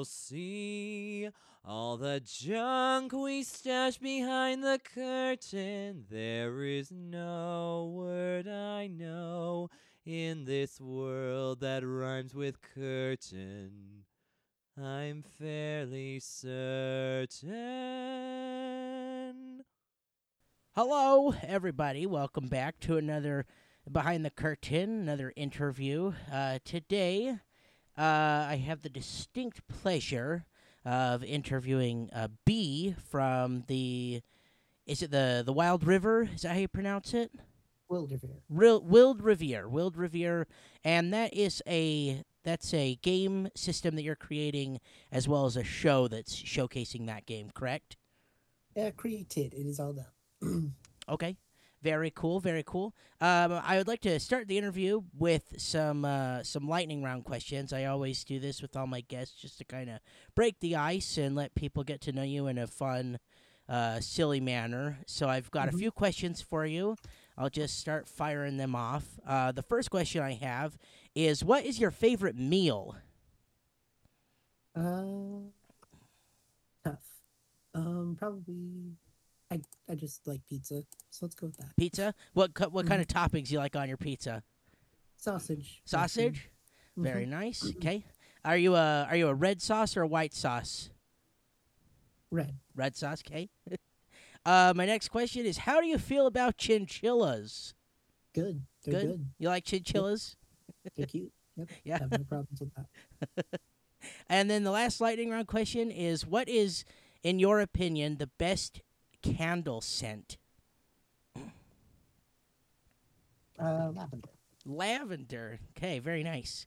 you'll see all the junk we stash behind the curtain. There is no word I know in this world that rhymes with curtain. I'm fairly certain. Hello, everybody. Welcome back to another Behind the Curtain, another interview. Uh, today, uh, I have the distinct pleasure of interviewing uh, Bee from the. Is it the the Wild River? Is that how you pronounce it? Wyldrvir. Real, Wild Riviere, Wild Riviere, and that is a that's a game system that you're creating as well as a show that's showcasing that game. Correct? Yeah, created. It is all done. Okay. Very cool. Very cool. Um, I would like to start the interview with some uh, some lightning round questions. I always do this with all my guests just to kind of break the ice and let people get to know you in a fun, uh, silly manner. So I've got a Mhm. few questions for you. I'll just start firing them off. Uh, the first question I have is, what is your favorite meal? Uh, tough. Um, probably. I I just like pizza, so let's go with that. Pizza. What co- what kind of toppings you like on your pizza? Sausage. Sausage. Mhm. Very nice. Okay. Are you a are you a red sauce or a white sauce? Red. Red sauce, okay. uh, my next question is How do you feel about chinchillas? Good. They're Good? good. You like chinchillas? They're cute. Yep. Yeah. Have no problems with that. And then the last lightning round question is What is, in your opinion, the best candle scent? Uh, lavender. Lavender. Okay, very nice.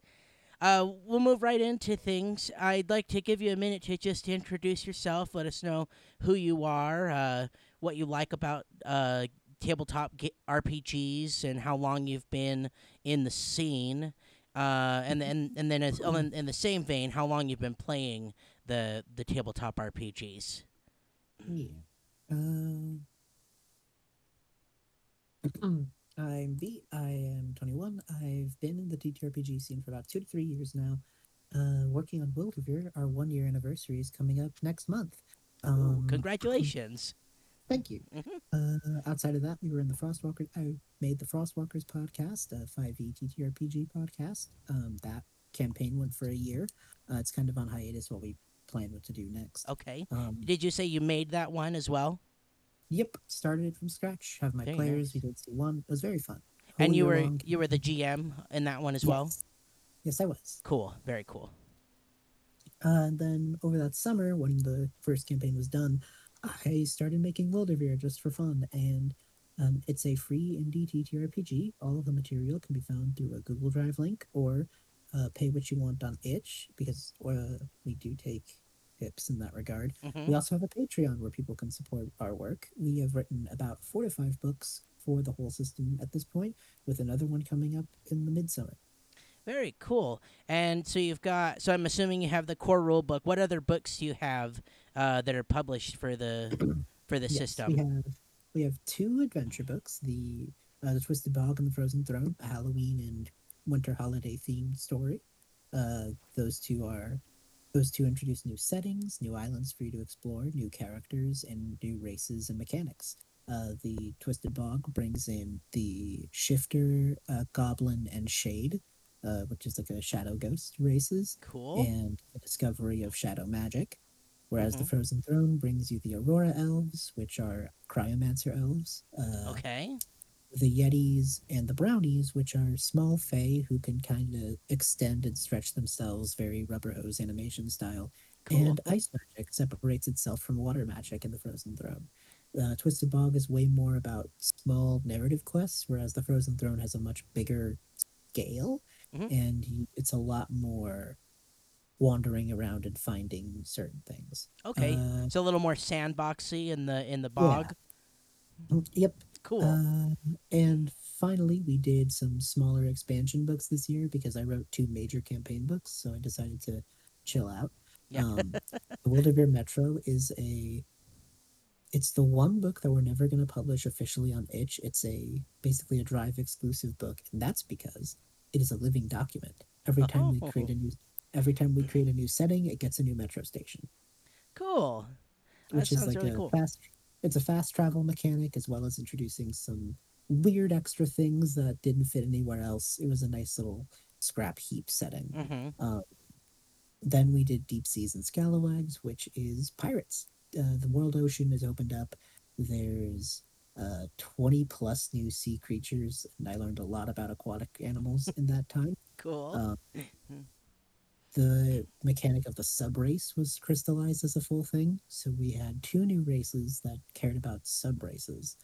Uh, we'll move right into things. I'd like to give you a minute to just introduce yourself. Let us know who you are, uh, what you like about uh, tabletop ga- RPGs, and how long you've been in the scene. Uh, and then, and then, as, oh, in, in the same vein, how long you've been playing the the tabletop RPGs. Yeah. Um. I'm Bee. I am 21. I've been in the TTRPG scene for about two to three years now. Uh, working on Wyldrvir. Our one year anniversary is coming up next month. Um, Congratulations! Thank you. Mhm. Uh, outside of that, we were in the Frostwalkers. I made the Frostwalkers podcast, a 5e TTRPG podcast. Um, that campaign went for a year. Uh, it's kind of on hiatus while we plan what to do next. Okay. Um, Did you say you made that one as well? yep, started it from scratch. Have my Very players. nice. We did C1. It was very fun. and you were long. you were the GM in that one as well. Yes. Yes, I was. Cool, very cool. Uh, and then over that summer, when the first campaign was done, I started making Wyldrvir just for fun. And um, it's a free indie TTRPG. All of the material can be found through a Google Drive link or uh, pay what you want on itch because uh, we do take tips in that regard. Mhm. We also have a Patreon where people can support our work. We have written about four to five books for the whole system at this point, with another one coming up in the midsummer. Very cool. And so you've got. So I'm assuming you have the core rule book. What other books do you have uh, that are published for the for the Yes, system? We have we have two adventure books: the uh, the Twisted Bog and the Frozen Throne, a Halloween and winter holiday themed story. Uh, those two are those two introduce new settings, new islands for you to explore, new characters, and new races and mechanics. Uh, the Twisted Bog brings in the Shifter, uh, Goblin, and Shade, uh, which is like a shadow ghost races Cool. and the discovery of shadow magic. Whereas the Mhm. Frozen Throne brings you the Aurora elves, which are cryomancer elves, uh, Okay. The Yetis, and the Brownies, which are small fae who can kind of extend and stretch themselves very rubber hose animation style. Cool. And ice magic separates itself from water magic in the Frozen Throne. Uh, Twisted Bog is way more about small narrative quests, whereas the Frozen Throne has a much bigger scale, Mhm. and it's a lot more wandering around and finding certain things. Okay. Uh, it's a little more sandboxy in the in the bog. yep. Cool. Uh, and finally, we did some smaller expansion books this year because I wrote two major campaign books, so I decided to chill out. Yeah. Um, the Wyldrvir Metro is a. It's the one book that we're never going to publish officially on itch. It's a basically a Drive exclusive book, and that's because it is a living document. Every time we create a new, every time we create a new setting, it gets a new metro station, Cool. That which is like really a cool. fast. It's a fast travel mechanic as well as introducing some weird extra things that didn't fit anywhere else. It was a nice little scrap heap setting. Mm-hmm. Um, then we did Deep Seas and Scalawags, which is pirates. Uh, the world ocean is opened up. There's uh, 20 plus new sea creatures, and I learned a lot about aquatic animals in that time. Cool. Um, the mechanic of the sub race was crystallized as a full thing. So we had two new races that cared about sub races.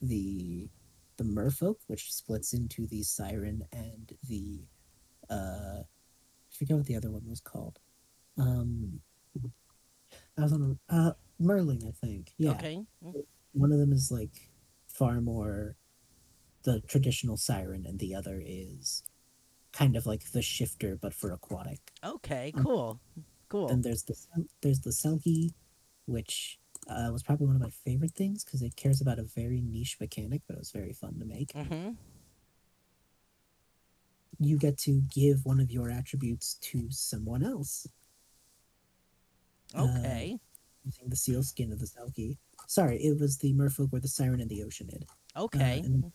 The the merfolk, which splits into the siren and the uh I forget what the other one was called. Um I was on a, uh Merlin, I think. Yeah. Okay. One of them is like far more the traditional siren and the other is kind of like the shifter but for aquatic. Okay. Um, Cool. Cool. Then there's the there's the Selkie, which uh, was probably one of my favorite things because it cares about a very niche mechanic, but it was very fun to make. Mm-hmm. You get to give one of your attributes to someone else Uh, Okay. using the seal skin of the Selkie. Sorry, it was the Merfolk where the Siren and the ocean Oceanid. okay. Uh,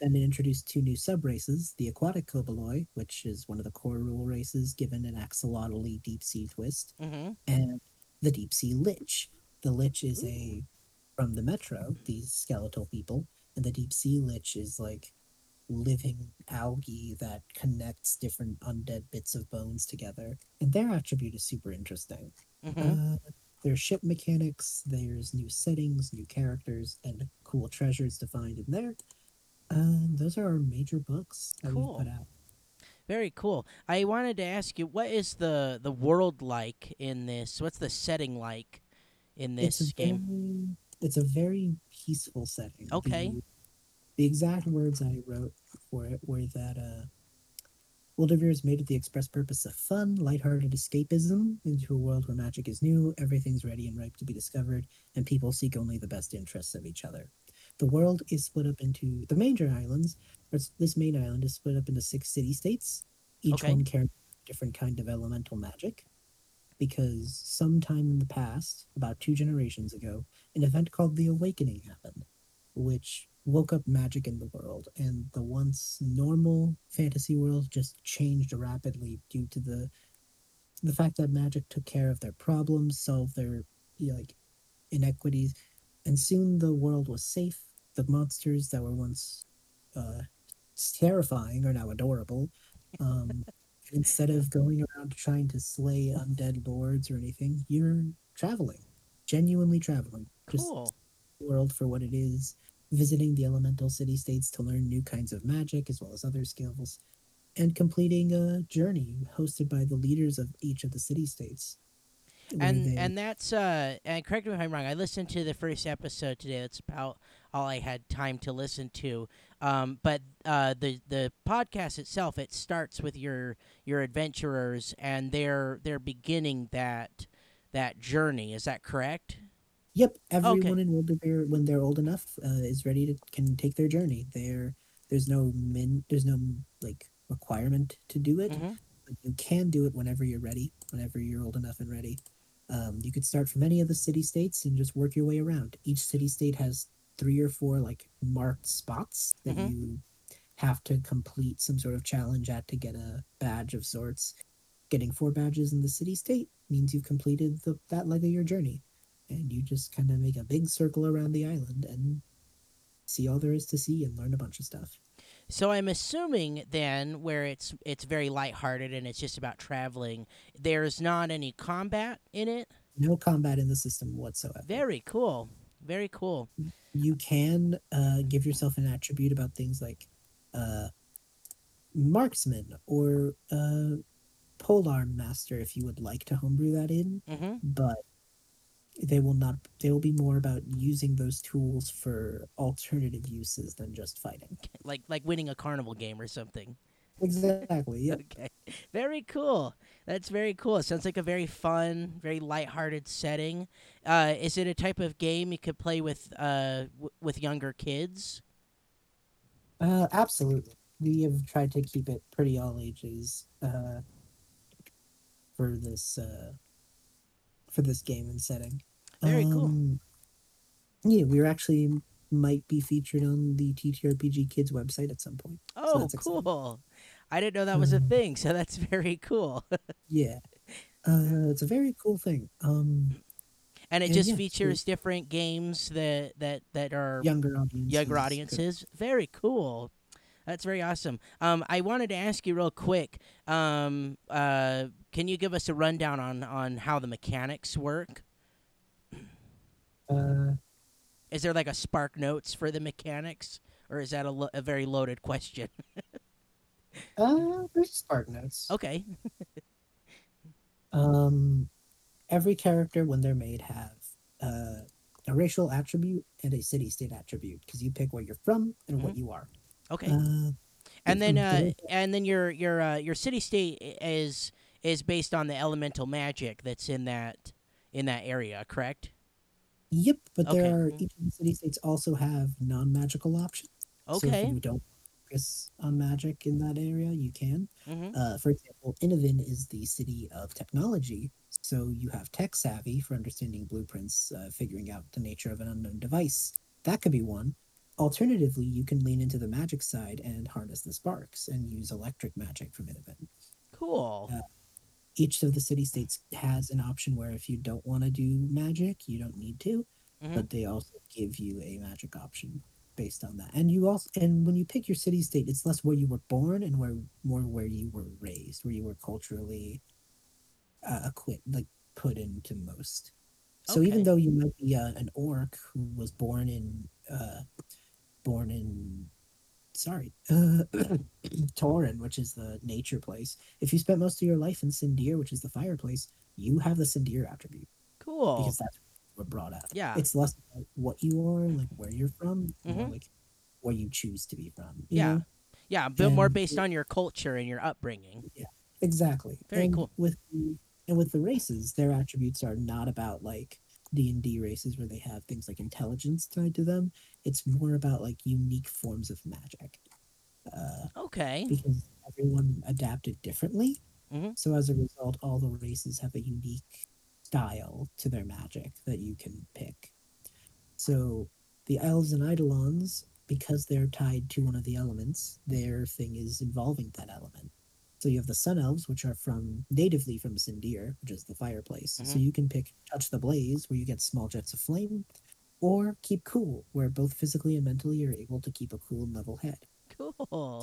then it introduced two new sub races the aquatic Koboloi, which is one of the core rule races given an axolotl deep sea twist, mm-hmm. and the deep sea lich. The lich is a from the metro, these skeletal people, and the deep sea lich is like living algae that connects different undead bits of bones together. And their attribute is super interesting. Mm-hmm. Uh, there's ship mechanics, there's new settings, new characters, and cool treasures to find in there. And those are our major books that Cool. we put out. Very cool. I wanted to ask you, what is the the world like in this? What's the setting like in this it's game? Very, it's a very peaceful setting. Okay. The, the exact words I wrote for it were that uh, Wyldrvir is made with the express purpose of fun, lighthearted escapism into a world where magic is new, everything's ready and ripe to be discovered, and people seek only the best interests of each other. The world is split up into the major islands. Or this main island is split up into six city states. Each Okay. one carrying a different kind of elemental magic. Because sometime in the past, about two generations ago, an event called the Awakening happened, which woke up magic in the world, and the once normal fantasy world just changed rapidly due to the the fact that magic took care of their problems, solved their you know, like inequities, and soon the world was safe. The monsters that were once uh, terrifying are now adorable. Um, instead of going around trying to slay undead lords or anything, you're traveling, genuinely traveling. Just Cool. the world for what it is, visiting the elemental city states to learn new kinds of magic as well as other skills, and completing a journey hosted by the leaders of each of the city states. And they- and that's uh and correct me if I'm wrong. I listened to the first episode today. That's about all I had time to listen to. Um, but uh, the the podcast itself it starts with your your adventurers and they're they're beginning that that journey. Is that correct? Yep, everyone in Wyldrvir, when they're old enough, uh, is ready to can take their journey. There, there's no min, there's no like requirement to do it. Mhm. But you can do it whenever you're ready, whenever you're old enough and ready. Um, you could start from any of the city states and just work your way around. Each city state has three or four like marked spots that Mhm. you have to complete some sort of challenge at to get a badge of sorts. Getting four badges in the city state means you've completed the, that leg of your journey, and you just kind of make a big circle around the island and see all there is to see and learn a bunch of stuff. So I'm assuming then where it's it's very lighthearted and it's just about traveling. There's not any combat in it. No combat in the system whatsoever. Very cool. Very cool. you can uh, give yourself an attribute about things like uh, marksman or uh, polearm master if you would like to homebrew that in hmm but they will not they will be more about using those tools for alternative uses than just fighting Like like winning a carnival game or something. exactly yeah Okay. Very cool. That's very cool. It sounds like a very fun, very lighthearted setting. Uh, is it a type of game you could play with uh, w- with younger kids? uh, absolutely we have tried to keep it pretty all ages uh, for this uh, for this game and setting. Very cool. Um, Yeah, we were actually might be featured on the TTRPG Kids website at some point. Oh, that's exciting. cool. I didn't know that was a Um, thing, so that's very cool. Yeah, uh, it's a very cool thing. Um, and it Yeah, just yeah, so- features different games that that that are younger audiences. younger audiences. Very cool. That's very awesome. Um, I wanted to ask you real quick. Um, uh, can you give us a rundown on on how the mechanics work? Uh, Is there like a spark notes for the mechanics, or is that a, lo- a very loaded question? uh, there's Spark Notes. okay. Um, every character when they're made have uh, a racial attribute and a city state attribute because you pick where you're from and what you are. Okay. Uh, and then uh, and then your your uh, your city state is is based on the elemental magic that's in that in that area, correct? yep, but Okay. there are each of the city states also have non-magical options. Okay. So if you don't focus on magic in that area, you can. hmm Uh, for example, Innovin is the city of technology, so you have tech savvy for understanding blueprints, uh, figuring out the nature of an unknown device. That could be one. Alternatively, you can lean into the magic side and harness the sparks and use electric magic from Innovin. Cool. Uh, Each of the city states has an option where if you don't want to do magic, you don't need to, Mhm. but they also give you a magic option based on that. And you also and when you pick your city state, it's less where you were born and where more where you were raised, where you were culturally uh, equipped, like put into most. So Okay. even though you might be uh, an orc who was born in uh, born in sorry uh, Torin, which is the nature place, if you spent most of your life in Sindir, which is the fireplace, you have the Sindir attribute Cool. because that's what we're brought up. Yeah. It's less about what you are, like where you're from, more Mhm. like where you choose to be from. Yeah. know? Yeah, but more and- based on your culture and your upbringing. Yeah, exactly. Very and cool. With the, and with the races, their attributes are not about like D and D races where they have things like intelligence tied to them. It's more about like unique forms of magic. Uh, Okay. because everyone adapted differently. Mhm. So as a result, all the races have a unique style to their magic that you can pick. So the elves and eidolons, because they're tied to one of the elements, their thing is involving that element. So you have the sun elves, which are from natively from Sindir, which is the fireplace. So Mhm. you can pick touch the blaze, where you get small jets of flame, or keep cool, where both physically and mentally you're able to keep a cool and level head. Cool.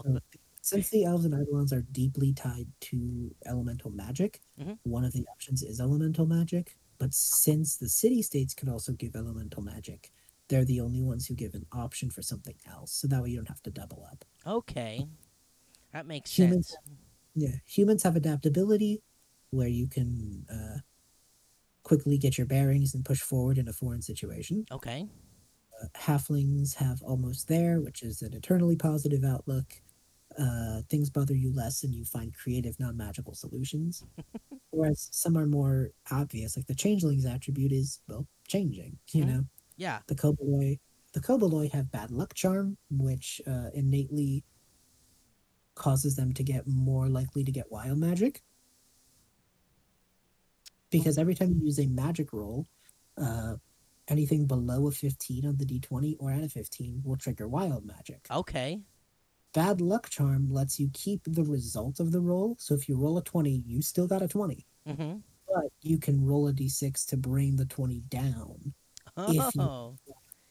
So, since the elves and eidolons are deeply tied to elemental magic, Mhm. one of the options is elemental magic. But since the city states could also give elemental magic, they're the only ones who give an option for something else. So that way you don't have to double up. Okay. That makes Humans- sense. Yeah, humans have adaptability, where you can uh, quickly get your bearings and push forward in a foreign situation. Okay. Uh, halflings have almost there, which is an eternally positive outlook. Uh, things bother you less, and you find creative, non-magical solutions. Whereas some are more obvious, like the changeling's attribute is well changing. You Mhm. know, Yeah. the koboloi, the koboloi have bad luck charm, which uh, innately causes them to get more likely to get wild magic. Because every time you use a magic roll, uh, anything below a 15 on the d20 or at a 15 will trigger wild magic. Okay. Bad luck charm lets you keep the result of the roll. So if you roll a 20, you still got a 20. Mm-hmm. But you can roll a d6 to bring the 20 down. If you- Oh.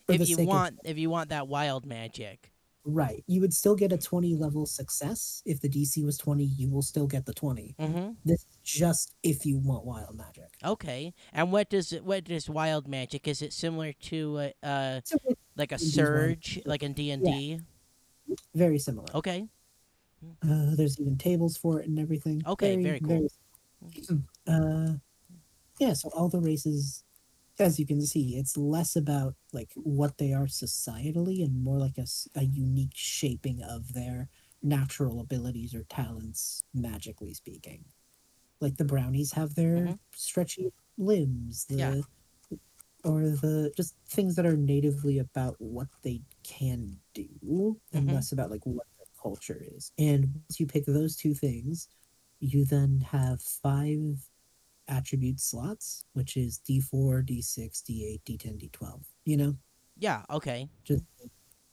If you sake of- want, if you want that wild magic. Right. You would still get a 20 level success. If the DC was 20, you will still get the 20. Mm-hmm. This is just if you want wild magic. Okay. And what does it? What is wild magic? Is it similar to uh, uh So like a It is wild surge, like in D and D? very similar. Okay. Uh, there's even tables for it and everything. Okay, very cool. very- uh, yeah, so all the races, as you can see, it's less about like what they are societally and more like a unique shaping of their natural abilities or talents, magically speaking. Like the brownies have their Mhm. stretchy limbs, the Yeah. or the just things that are natively about what they can do and Mhm. less about like what their culture is. And once you pick those two things, you then have five attribute slots, which is D4, D6, D8, D10, D12. You know, Yeah. Okay. just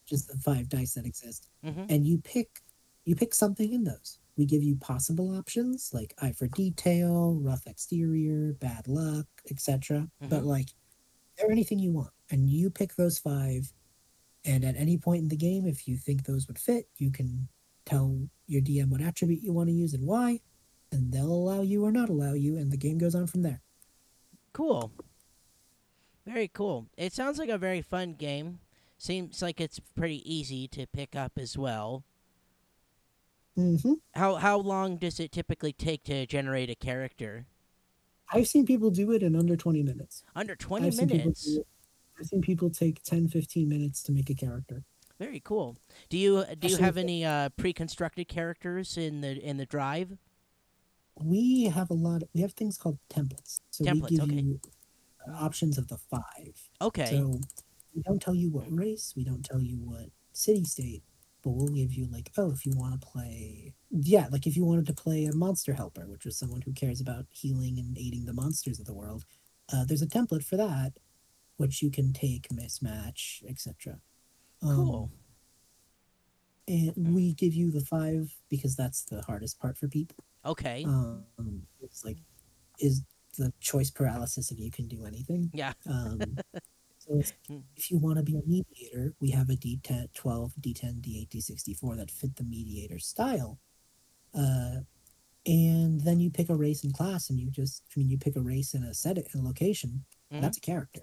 just the five dice that exist, hmm and you pick you pick something in those. We give you possible options like eye for detail, rough exterior, bad luck, etc. But Mhm. like, they're anything you want, and you pick those five. And at any point in the game, if you think those would fit, you can tell your DM what attribute you want to use and why, and they'll allow you or not allow you, and the game goes on from there. Cool. Very cool. It sounds like a very fun game. Seems like it's pretty easy to pick up as well. Mm-hmm. How how long does it typically take to generate a character? I've seen people do it in under 20 minutes. Under 20 I've minutes. I've seen people take 10, 15 minutes to make a character. Very cool. Do you do you have any uh, pre-constructed characters in the in the drive? We have a lot. we have things called templates. So Templates, we give okay. you uh, options of the five. Okay. So we don't tell you what race, we don't tell you what city state, but we'll give you like, oh, if you want to play, yeah, like if you wanted to play a monster helper, which is someone who cares about healing and aiding the monsters of the world, uh, there's a template for that, which you can take, mismatch, etc. Cool. and we give you the five because that's the hardest part for people. Okay. Um, it's like, is the choice paralysis if you can do anything. Yeah. Um, so it's, Hmm. if you want to be a mediator, we have a D10, 12, D10, D8, D64 that fit the mediator style. Uh, and then you pick a race and class, and you just, I mean, you pick a race and a set and location. Mhm. That's a character.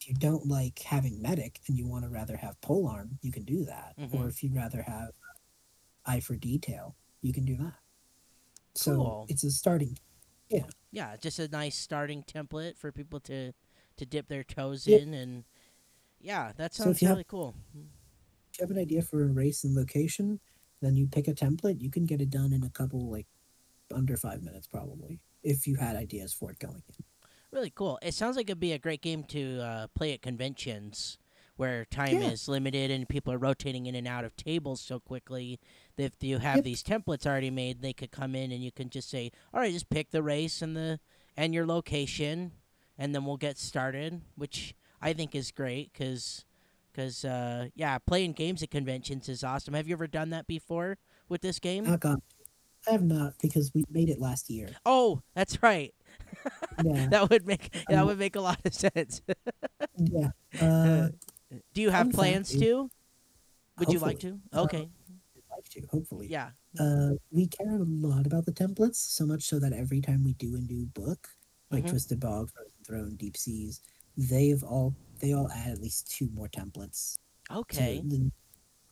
If you don't like having medic and you want to rather have polearm, you can do that. Mhm. Or if you'd rather have eye for detail, you can do that. So Cool. it's a starting Yeah, Yeah, just a nice starting template for people to to dip their toes Yeah. in and yeah, that So sounds if you have- really cool. if you have an idea for a race and location, then you pick a template. You can get it done in a couple, like under five minutes, probably, if you had ideas for it going in. Really cool. It sounds like it'd be a great game to uh, play at conventions where time Yeah. is limited and people are rotating in and out of tables so quickly if you have Yep. these templates already made, they could come in and you can just say, "All right, just pick the race and the and your location, and then we'll get started." Which I think is great because. Because, uh, yeah, playing games at conventions is awesome. Have you ever done that before with this game? Oh God, I have not because we made it last year. oh, that's right. Yeah, That would make that Um, would make a lot of sense. yeah. Uh, Do you have fun plans to? Would you like to? Uh, Okay. Like to, hopefully. Yeah. Uh, we care a lot about the templates, so much so that every time we do a new book, like Mhm. Twisted Bog, Frozen Throne, Deep Seas, they've all they all add at least two more templates. Okay. the-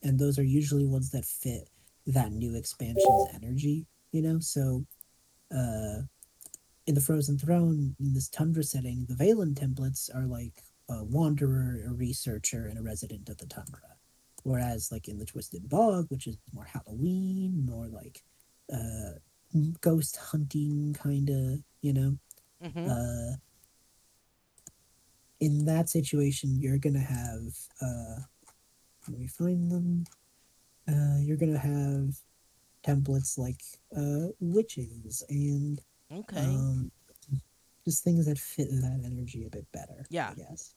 and those are usually ones that fit that new expansion's energy, you know. So, uh, in the Frozen Throne, in this tundra setting, the Valen templates are like a wanderer, a researcher, and a resident of the tundra. Whereas, like in the Twisted Bog, which is more Halloween, more like uh, ghost hunting kind of, you know, hmm uh, in that situation, you're gonna have. Uh, let me find them. Uh, you're gonna have templates like uh, witches and okay. um, just things that fit that energy a bit better. Yeah. I guess.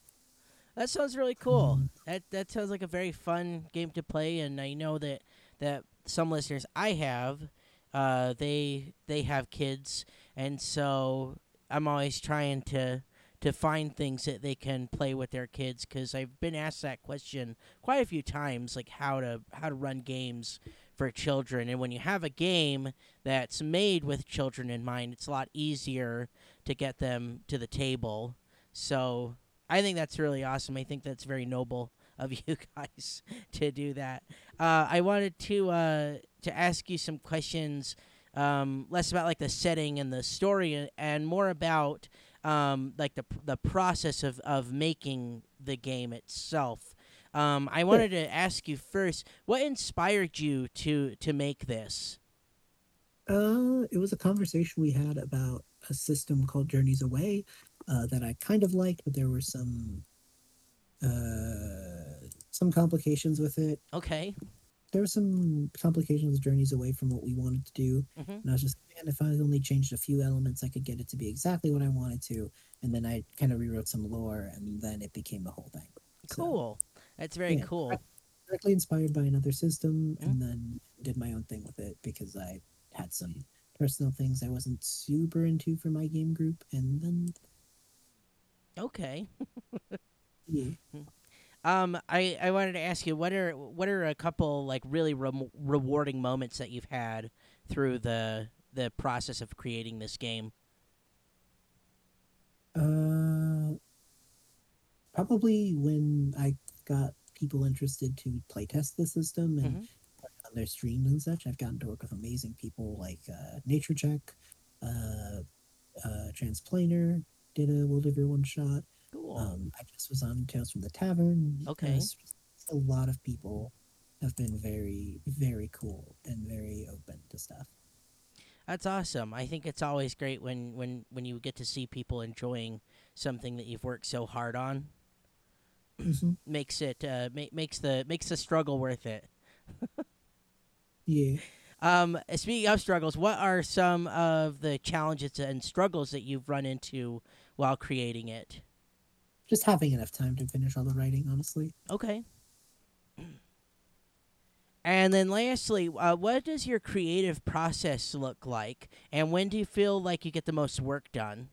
That sounds really cool. That that sounds like a very fun game to play, and I know that that some listeners I have, uh, they they have kids, and so I'm always trying to to find things that they can play with their kids because I've been asked that question quite a few times, like how to how to run games for children. And when you have a game that's made with children in mind, it's a lot easier to get them to the table. So I think that's really awesome. I think that's very noble of you guys to do that. Uh, I wanted to uh, to ask you some questions, um, less about like the setting and the story, and- and more about um, like the the process of, of making the game itself. Um, I wanted to ask you first, what inspired you to to make this? Uh, it was a conversation we had about a system called Journeys Away uh, that I kind of liked, but there were some uh, some complications with it. Okay. there were some complications, journeys away from what we wanted to do, Mhm. and I was just man, if I only changed a few elements, I could get it to be exactly what I wanted to. And then I kind of rewrote some lore, and then it became the whole thing. So, Cool. That's very yeah, cool. directly inspired by another system, Mm. and then did my own thing with it because I had some personal things I wasn't super into for my game group, and then Okay. yeah. Um, I, I wanted to ask you what are what are a couple like really rem- rewarding moments that you've had through the the process of creating this game? Uh, probably when I got people interested to playtest the system and Mhm. on their streams and such, I've gotten to work with amazing people like uh, Nature Check, uh, uh, Transplaner did a World of Your one shot. Cool. Um, I just was on Tales from the Tavern. Okay. Uh, a lot of people have been very, very cool and very open to stuff. That's awesome. I think it's always great when when when you get to see people enjoying something that you've worked so hard on. Mhm. Makes it uh ma- makes the makes the struggle worth it. Yeah. Um, speaking of struggles, what are some of the challenges and struggles that you've run into while creating it? Just having enough time to finish all the writing, honestly. Okay. And then lastly, uh, what does your creative process look like? And when do you feel like you get the most work done?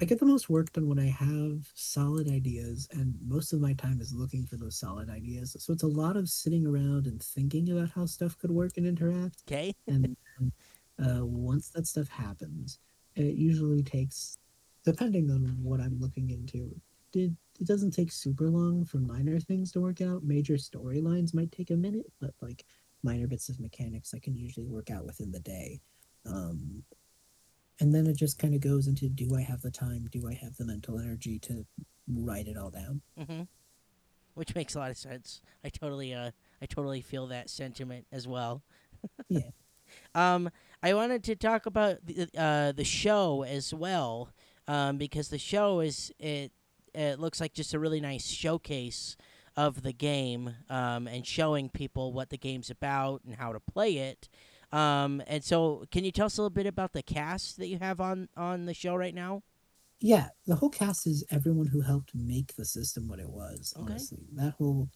I get the most work done when I have solid ideas, and most of my time is looking for those solid ideas. So it's a lot of sitting around and thinking about how stuff could work and interact. Okay. And uh, once that stuff happens, it usually takes, depending on what I'm looking into, it, it doesn't take super long for minor things to work out. Major storylines might take a minute, but like minor bits of mechanics, I can usually work out within the day. Um, and then it just kind of goes into do I have the time? Do I have the mental energy to write it all down? hmm Which makes a lot of sense. I totally, uh, I totally feel that sentiment as well. Yeah. Um, I wanted to talk about the uh, the show as well, um, because the show is it. It looks like just a really nice showcase of the game, um, and showing people what the game's about and how to play it. Um, and so, can you tell us a little bit about the cast that you have on on the show right now? Yeah, the whole cast is everyone who helped make the system what it was. Okay. Honestly, that whole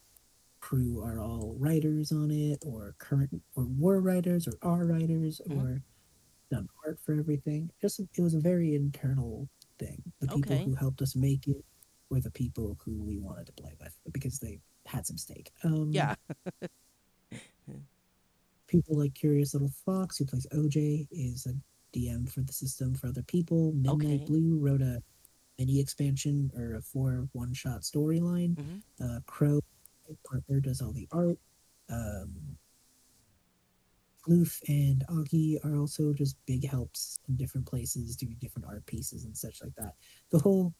crew are all writers on it, or current, or were writers, or are writers, Mhm. or done art for everything. Just it was a very internal thing. The people Okay. who helped us make it were the people who we wanted to play with because they had some stake. Um, Yeah. people like Curious Little Fox, who plays OJ, is a DM for the system for other people. Midnight Okay. Blue wrote a mini expansion or a four one shot storyline. Mhm. Uh, Crow, partner, does all the art. Um, Loof and Augie are also just big helps in different places, doing different art pieces and such like that. The whole,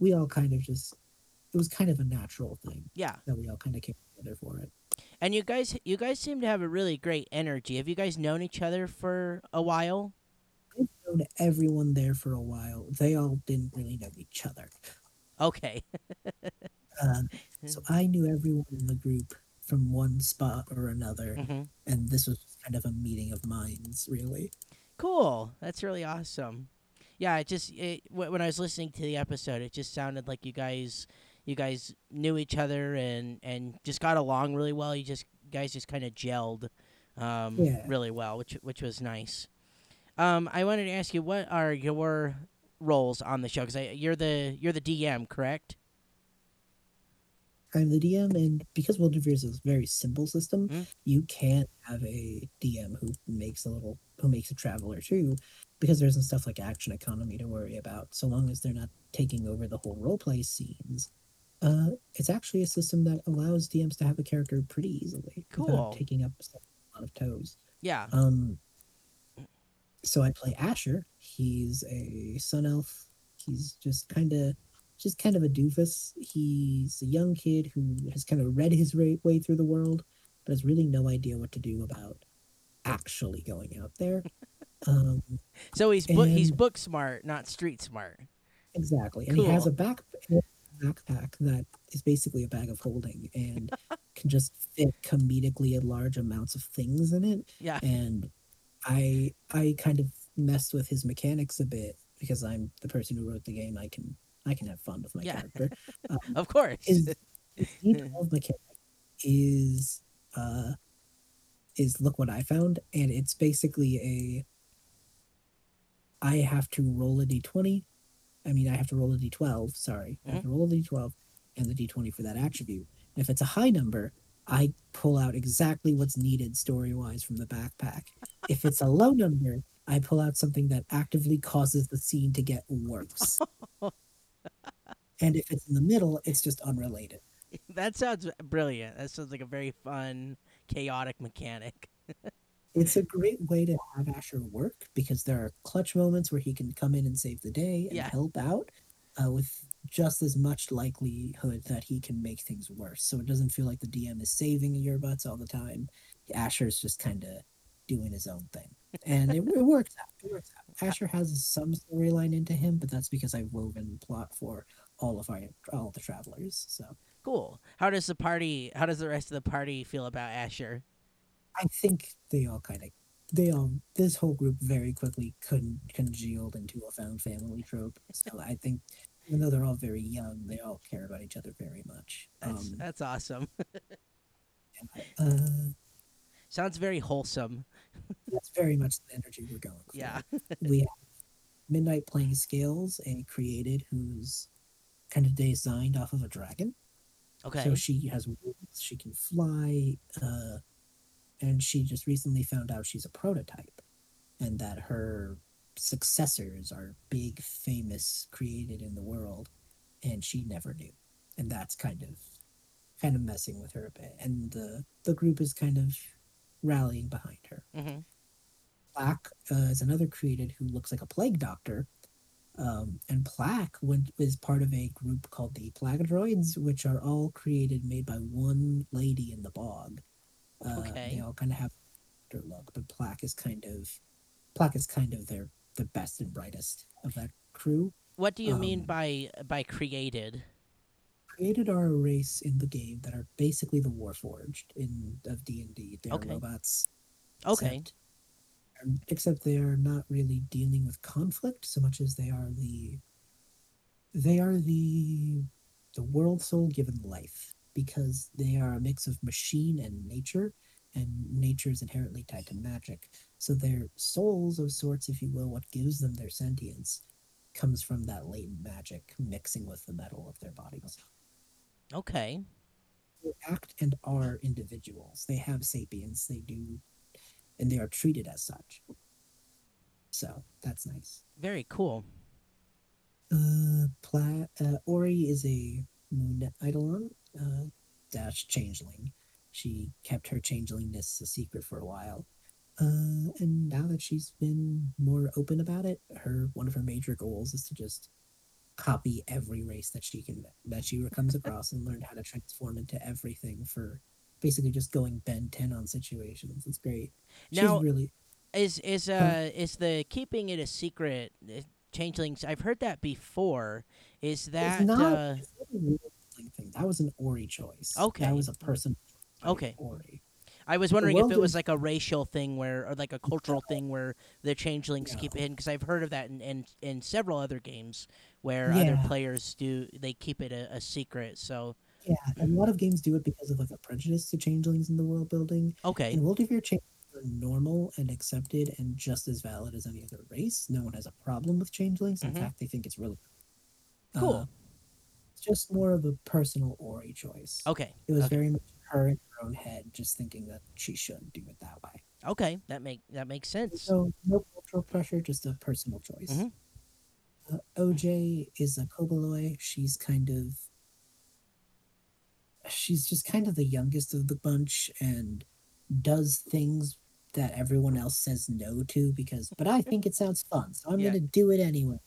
we all kind of just, it was kind of a natural thing Yeah. that we all kind of came together for it. And you guys, you guys seem to have a really great energy. Have you guys known each other for a while? I've known everyone there for a while. They all didn't really know each other. Okay. Um, so I knew everyone in the group from one spot or another, hmm and this was kind of a meeting of minds, really. Cool. That's really awesome. Yeah, it just it, when I was listening to the episode, it just sounded like you guys you guys knew each other and and just got along really well. You just guys just kind of gelled um, Yeah. really well, which which was nice. Um, I wanted to ask you what are your roles on the show because you're the you're the DM, correct? I'm the DM, and because Years is a very simple system, Mm. you can't have a DM who makes a little who makes a traveler too, because there isn't stuff like action economy to worry about. So long as they're not taking over the whole roleplay scenes, uh, it's actually a system that allows DMs to have a character pretty easily Cool. without taking up a lot of toes. Yeah. Um, so I play Asher. He's a sun elf. He's just kind of, just kind of a doofus. He's a young kid who has kind of read his way through the world, but has really no idea what to do about actually going out there. um, So he's book he's book smart, not street smart. exactly, and he has a back backpack that is basically a bag of holding, and can just fit comedically large amounts of things in it Yeah. and i i kind of messed with his mechanics a bit because i'm the person who wrote the game i can i can have fun with my Yeah. character um, Of course. his his D12 mechanic is uh is look what I found, and it's basically a I have to roll a d20. I mean, I have to roll a d12. Sorry, I have mm-hmm. to roll a d12 and the d20 for that attribute. And if it's a high number, I pull out exactly what's needed story wise from the backpack. If it's a low number, I pull out something that actively causes the scene to get worse. and if it's in the middle, it's just unrelated. that sounds brilliant. That sounds like a very fun, chaotic mechanic. it's a great way to have Asher work because there are clutch moments where he can come in and save the day and Yeah. help out uh, with just as much likelihood that he can make things worse. So it doesn't feel like the DM is saving your butts all the time. Asher's just kind of doing his own thing. And it, it works out. It works out. Asher has some storyline into him, but that's because I've woven plot for all of our all the travelers. So Cool. How does the party? How does the rest of the party feel about Asher? I think they all kind of they all this whole group very quickly con- congealed into a found family trope. So I think even though they're all very young, they all care about each other very much. That's Um, that's awesome. uh, Sounds very wholesome. that's very much the energy we're going for. Yeah. we have Midnight playing Scales, and created who's kind of designed off of a dragon. Okay. So she has wings, she can fly, uh, and she just recently found out she's a prototype, and that her successors are big, famous, created in the world, and she never knew, and that's kind of, kind of messing with her a bit, and the the group is kind of rallying behind her. hmm Plaque uh, is another created who looks like a plague doctor. Um, and Plaque went, is part of a group called the Plagadroids, which are all created made by one lady in the bog. Uh, Okay. They all kind of have their look, but Plaque is kind of Plaque is kind of their the best and brightest of that crew. What do you mean um, by by created? Created are a race in the game that are basically the Warforged in of D and D. They're Okay. robots Okay. Except, um, except they are not really dealing with conflict so much as they are the they are the the world soul given life because they are a mix of machine and nature and nature is inherently tied to magic so their souls of sorts if you will what gives them their sentience comes from that latent magic mixing with the metal of their bodies Okay. they act and are individuals. They have sapience. They do, and they are treated as such. So that's nice. Very cool. Uh, Pla- uh Ori is a moon eidolon uh, dash changeling. She kept her changelingness a secret for a while. Uh, and now that she's been more open about it, her one of her major goals is to just copy every race that she can that she comes across and learn how to transform into everything for basically just going Ben 10 on situations. It's great. She's Now, really is is uh is the keeping it a secret uh, changelings? I've heard that before. Is that it's not, uh, it's thing. That was an Ori choice. Okay. That was a person. Okay. Ori. I was wondering if it was like a racial thing where, or like a cultural thing where the changelings keep it No. hidden. Because I've heard of that in, in in several other games where other players do they keep it a, a secret. So Yeah, and a lot of games do it because of like a prejudice to changelings in the world building. okay, In World of Fear, changelings are normal and accepted and just as valid as any other race. No one has a problem with changelings. In Mhm. fact, they think it's really Cool. Uh, just more of a personal Ori choice. okay, It was okay. very much her in her own head, just thinking that she shouldn't do it that way. okay. That make that makes sense. So no cultural pressure, just a personal choice. Mhm. Uh, OJ is a Koboloi. She's kind of she's just kind of the youngest of the bunch and does things that everyone else says no to because but I think it sounds fun, so I'm Yeah. gonna do it anyway.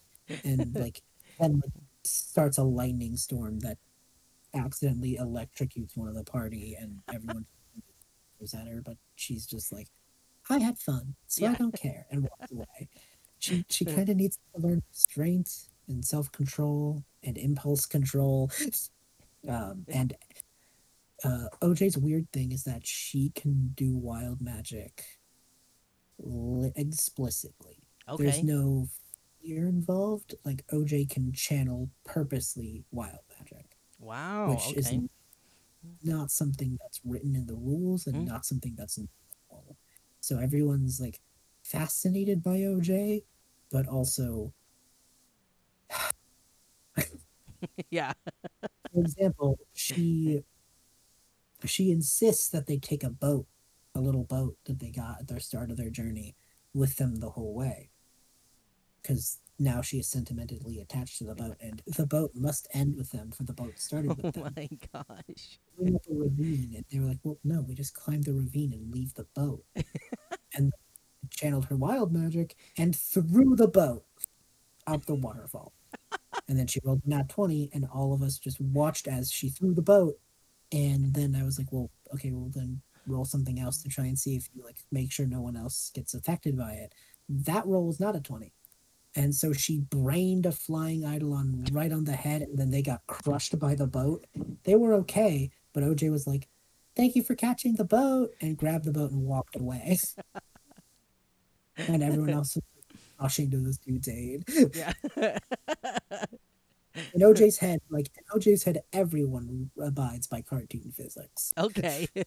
And like then like, starts a lightning storm that accidentally electrocutes one of the party and everyone goes at her, but she's just like, I had fun, so I don't care, and walks away. She she kind of needs to learn restraint and self control and impulse control, um, and uh, OJ's weird thing is that she can do wild magic li- explicitly. Okay. There's no fear involved. Like OJ can channel purposely wild magic, wow. which Okay. is not something that's written in the rules and Mm. not something that's normal. So everyone's like fascinated by OJ, but also, yeah. for example, she she insists that they take a boat, a little boat that they got at the start of their journey, with them the whole way. Because now she is sentimentally attached to the boat, and the boat must end with them for the boat started Oh with them. Oh my gosh. Going up a ravine, and they were like, "Well, no, we just climb the ravine and leave the boat." and channeled her wild magic and threw the boat out the waterfall. and then she rolled nat twenty, and all of us just watched as she threw the boat. And then I was like, "Well, okay, well then roll something else to try and see if you like make sure no one else gets affected by it." That roll was not a twenty. And so she brained a flying eidolon right on the head, and then they got crushed by the boat. They were okay, but OJ was like, "Thank you for catching the boat," and grabbed the boat and walked away. and everyone else was rushing to this dude's aid. Yeah. In OJ's head, like in OJ's head, everyone abides by cartoon physics. okay.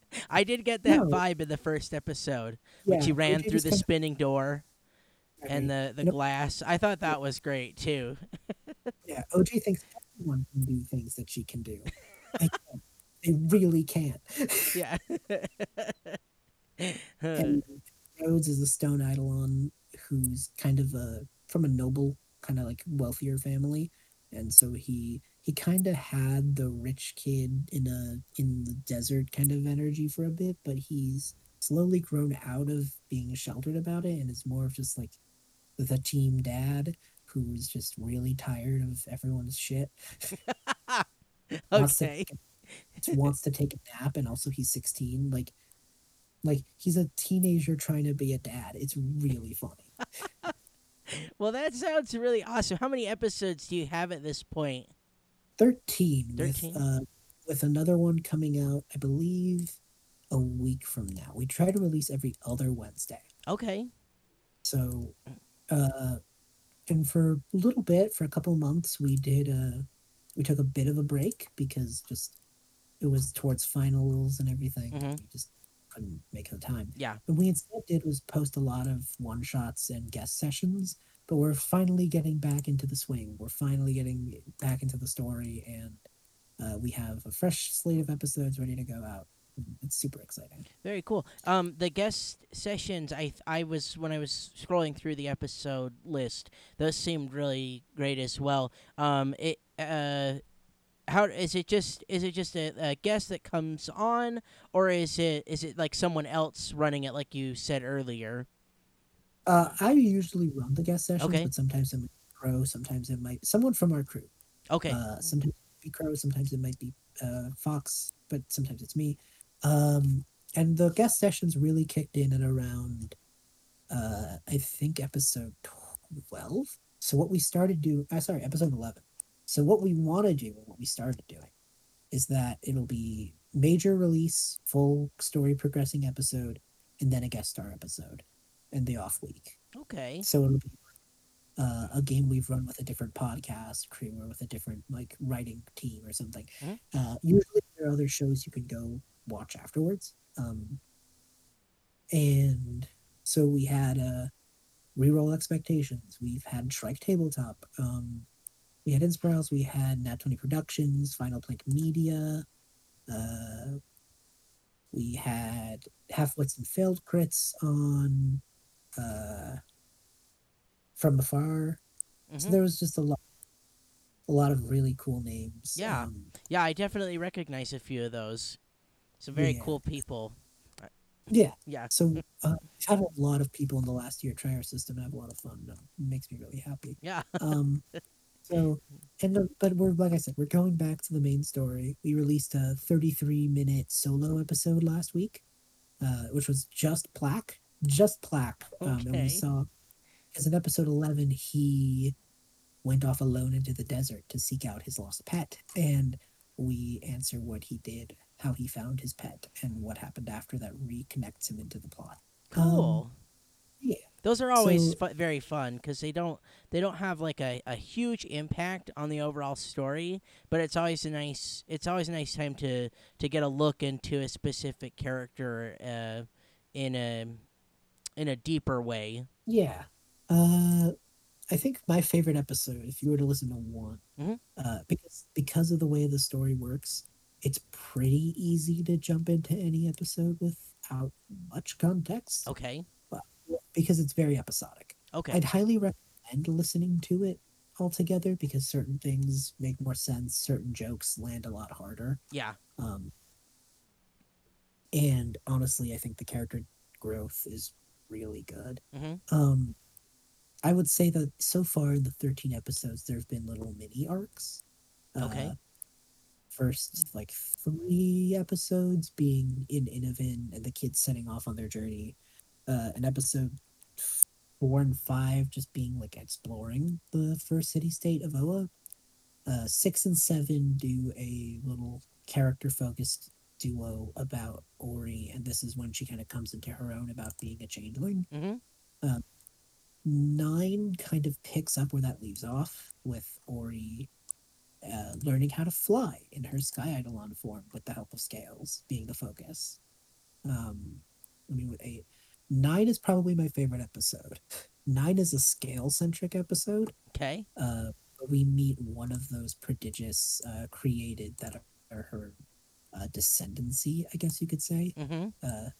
I did get that No. vibe in the first episode when she ran OJ through the spinning door and the, the Nope. glass. I thought that was great too. Yeah, oh, OJ thinks everyone can do things that she can do. They can't. They really can't. Yeah. and Rhodes is a stone eidolon who's kind of a from a noble kind of like wealthier family and so he he kind of had the rich kid in a in the desert kind of energy for a bit but he's slowly grown out of being sheltered about it and it's more of just like the team dad who's just really tired of everyone's shit wants to okay. wants to take a nap and also he's 16 like like he's a teenager trying to be a dad it's really funny Well, that sounds really awesome. How many episodes do you have at this point? 13, 13? with uh with another one coming out i believe a week from now we try to release every other wednesday Okay. so uh and for a little bit for a couple months we did uh we took a bit of a break because just it was towards finals and everything Mhm. we just couldn't make the time Yeah. What we instead did was post a lot of one shots and guest sessions, but we're finally getting back into the swing. We're finally getting back into the story, and uh, we have a fresh slate of episodes ready to go out. It's super exciting. Very cool. Um, the guest sessions, I I was when I was scrolling through the episode list, those seemed really great as well. Um, it uh, how is it just is it just a, a guest that comes on, or is it is it like someone else running it like you said earlier? Uh, I usually run the guest sessions, Okay. but sometimes it might be Crow, sometimes it might someone from our crew. Okay. Uh, sometimes it might be Crow, sometimes it might be uh, Fox, but sometimes it's me. Um, and the guest sessions really kicked in at around, uh, I think, episode 12. So, what we started do, uh, sorry, episode 11. So, what we want to do, what we started doing, is that it'll be major release, full story progressing episode, and then a guest star episode, and the off week. okay. So it'll be uh, a game we've run with a different podcast crew or with a different like writing team or something. Mhm. Uh, usually there are other shows you can go watch afterwards. Um, and so we had uh, reroll expectations. We've had Shrike Tabletop. Um, we had Inspirals. We had Nat Twenty Productions, Final Plank Media. Uh, we had Half Wits and Failed Crits on uh, From Afar. So Mhm. there was just a lot, a lot of really cool names. Yeah. Um, Yeah, I definitely recognize a few of those. Some very Yeah. cool people. yeah. Yeah. So uh, we've had a lot of people in the last year try our system and have a lot of fun. It makes me really happy. Yeah. Um, so, and uh, but we're like I said, we're going back to the main story. We released a 33 minute solo episode last week, uh, which was just Plaque, just Plaque. Um, and Okay. we saw, because in episode 11 he went off alone into the desert to seek out his lost pet, and we answer what he did how he found his pet and what happened after that reconnects him into the plot. Um, Cool. yeah. Those are always So- fu- very fun because they don't they don't have like a, a huge impact on the overall story, but it's always a nice it's always a nice time to to get a look into a specific character uh, in a in a deeper way. Yeah. Uh, I think my favorite episode, if you were to listen to one, Mhm. uh, because because of the way the story works, it's pretty easy to jump into any episode without much context Okay. because it's very episodic. Okay. I'd highly recommend listening to it altogether because certain things make more sense, certain jokes land a lot harder. yeah. Um, and honestly, I think the character growth is really good. Mhm. Um, I would say that so far in the 13 episodes, there have been little mini arcs. Okay. Uh, first, like three episodes being in Innovin and the kids setting off on their journey. Uh, an episode four and five just being like exploring the first city state of Oa. Uh, six and seven do a little character focused duo about Ori, and this is when she kind of comes into her own about being a changeling. Mhm. Um, nine kind of picks up where that leaves off with Ori uh, learning how to fly in her Sky Eidolon form with the help of scales being the focus. Um, I mean, with eight, nine is probably my favorite episode. Nine is a scale centric episode Okay. uh, we meet one of those prodigious uh, created that are her uh, descendancy, I guess you could say. Mhm. Uh,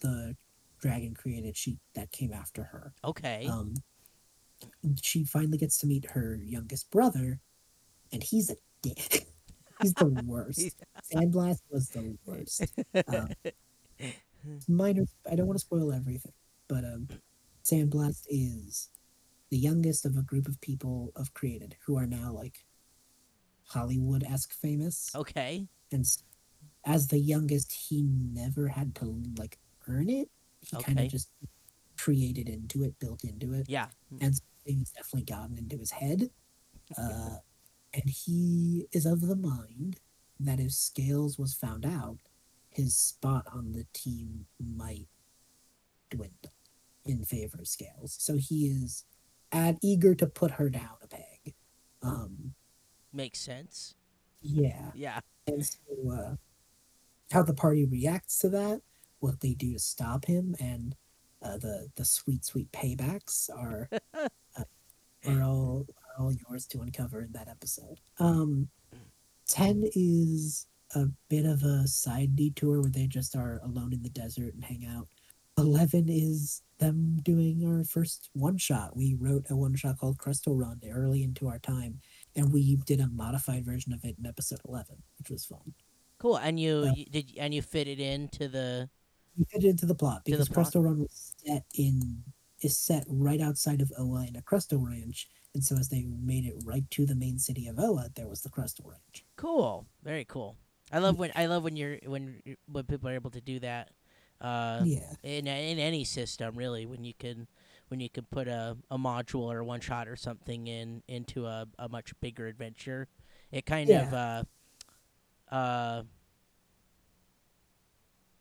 the dragon created, she that came after her. Okay. Um, she finally gets to meet her youngest brother, and he's a dick. he's the worst. Sandblast was the worst. Um, minor. I don't want to spoil everything, but um, Sandblast is the youngest of a group of people of created who are now like Hollywood esque famous. okay. And as the youngest, he never had to like earn it. He kind of just created into it, built into it, Yeah. and things definitely gotten into his head. Uh, and he is of the mind that if Scales was found out, his spot on the team might dwindle in favor of Scales. So he is at eager to put her down a peg. Um, Makes sense. yeah, Yeah. and so uh, how the party reacts to that, what they do to stop him, and uh, the the sweet sweet paybacks are uh, are all all yours to uncover in that episode. Um, ten is a bit of a side detour where they just are alone in the desert and hang out. Eleven is them doing our first one shot. We wrote a one shot called Crystal Run early into our time, and we did a modified version of it in episode eleven, which was fun. Cool. And you, Uh, you did and you fit it into the We fit it into the plot To the because plot. Crystal Run was set in is set right outside of Oa in a Crystal Ranch, and so as they made it right to the main city of Oa, there was the Crystal Ranch. Cool. Very cool. I love when I love when you're when when people are able to do that. Uh, yeah, in in any system really when you can when you can put a, a module or a one shot or something in into a, a much bigger adventure it kind of uh uh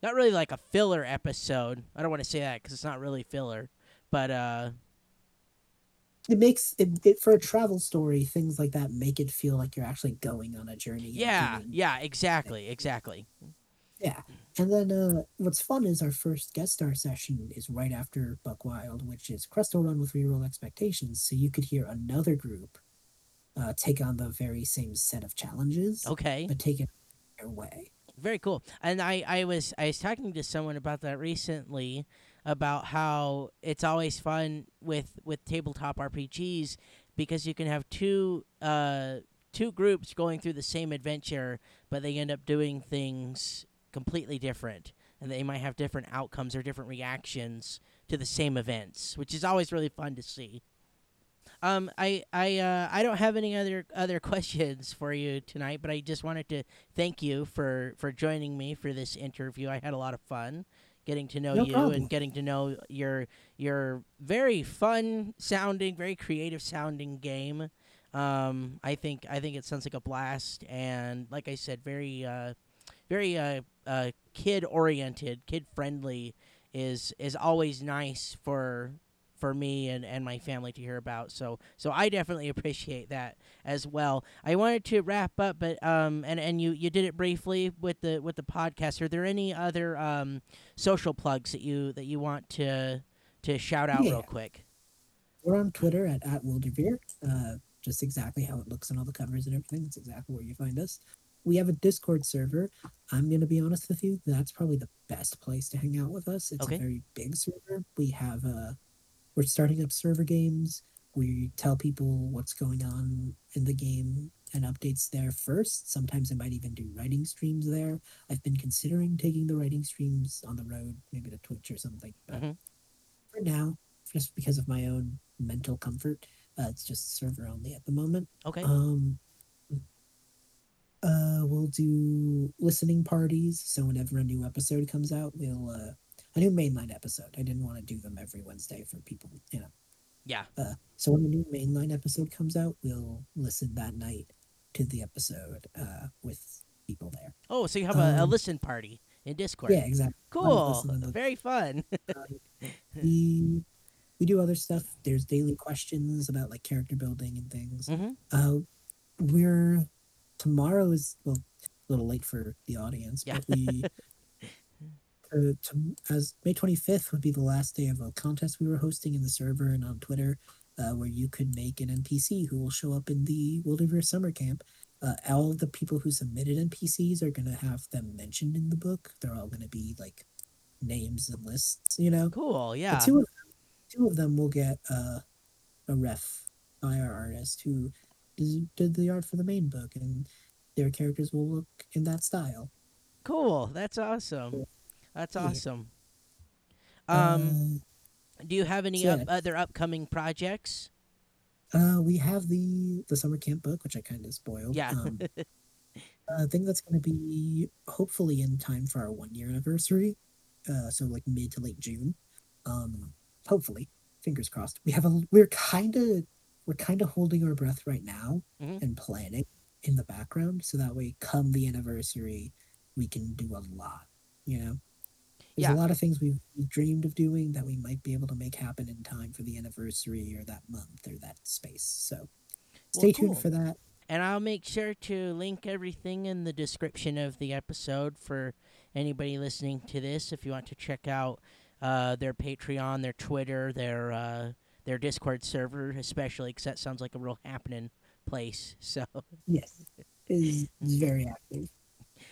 not really like a filler episode i don't want to say that because it's not really filler but uh it makes it, it for a travel story. Things like that make it feel like you're actually going on a journey. yeah doing- yeah exactly exactly yeah. And then uh, what's fun is our first guest star session is right after Buck Wild, which is Crystal Run with Reroll Expectations. So you could hear another group uh, take on the very same set of challenges, okay but take it their way. Very cool. And I, I was I was talking to someone about that recently about how it's always fun with with tabletop RPGs because you can have two uh two groups going through the same adventure but they end up doing things completely different and they might have different outcomes or different reactions to the same events, which is always really fun to see. Um, I I uh, I don't have any other other questions for you tonight, but I just wanted to thank you for for joining me for this interview. I had a lot of fun getting to know No you problem. and getting to know your your very fun sounding, very creative sounding game. Um, I think I think it sounds like a blast, and like I said, very uh, very uh, uh, kid oriented, kid friendly is is always nice for for me and, and my family to hear about. So so I definitely appreciate that as well. I wanted to wrap up, but um and, and you, you did it briefly with the with the podcast. Are there any other um social plugs that you that you want to to shout out Yeah. real quick? We're on Twitter at, at Wyldrvir. Uh, just exactly how it looks on all the covers and everything. It's exactly where you find us. We have a Discord server. I'm going to be honest with you. That's probably the best place to hang out with us. It's Okay. a very big server. We have uh, we're starting up server games. We tell people what's going on in the game and updates there first. Sometimes I might even do writing streams there. I've been considering taking the writing streams on the road, maybe to Twitch or something. But Mhm. for now, just because of my own mental comfort, uh, it's just server only at the moment. Okay. Um, uh, we'll do listening parties. So whenever a new episode comes out, we'll uh, a new mainline episode. I didn't want to do them every Wednesday for people, you know. Yeah. Uh, so when a new mainline episode comes out, we'll listen that night to the episode uh, with people there. Oh, so you have a, a um, listen party in Discord. Yeah, exactly. Cool. Very fun. we we do other stuff. There's daily questions about like character building and things. hmm Uh, we're tomorrow is well a little late for the audience, Yeah. but we uh, to, as May 25th would be the last day of a contest we were hosting in the server and on Twitter, uh, where you could make an NPC who will show up in the Wilderverse summer camp. Uh, all the people who submitted NPCs are going to have them mentioned in the book. They're all going to be like names and lists, you know. Cool. Yeah. two of two of them will get uh, a ref by our artist who did, did the art for the main book, and their characters will look in that style. Cool. That's awesome. That's Yeah. awesome. Um, do you have any so up, yeah. other upcoming projects? uh, we have the the summer camp book, which I kind of spoiled. Yeah. Um, I think that's going to be hopefully in time for our one year anniversary. Uh, so like mid to late June. Um, hopefully, fingers crossed. We have a we're kind of we're kind of holding our breath right now Mhm. and planning in the background, so that way, come the anniversary, we can do a lot. You know, there's Yeah. a lot of things we've, dreamed of doing that we might be able to make happen in time for the anniversary or that month or that space. So stay tuned cool. for that. And I'll make sure to link everything in the description of the episode for anybody listening to this. If you want to check out uh, their Patreon, their Twitter, their uh, their Discord server, especially because that sounds like a real happening place. So, Yes, is is very active.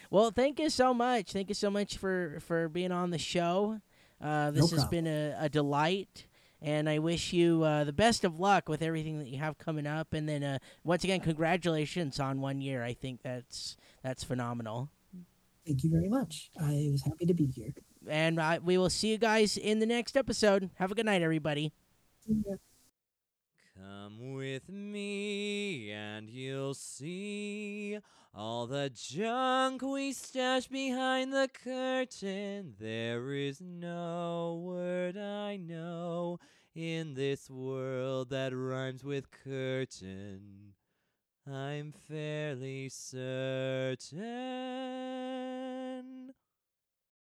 Well, thank you so much. Thank you so much for for being on the show. Uh, this has been a, a delight. And I wish you uh, the best of luck with everything that you have coming up. And then uh, once again, congratulations on one year. I think that's that's phenomenal. Thank you very much. I was happy to be here. And uh, we will see you guys in the next episode. Have a good night, everybody. Come with me and you'll see all the junk we stash behind the curtain. There is no word I know in this world that rhymes with curtain. I'm fairly certain.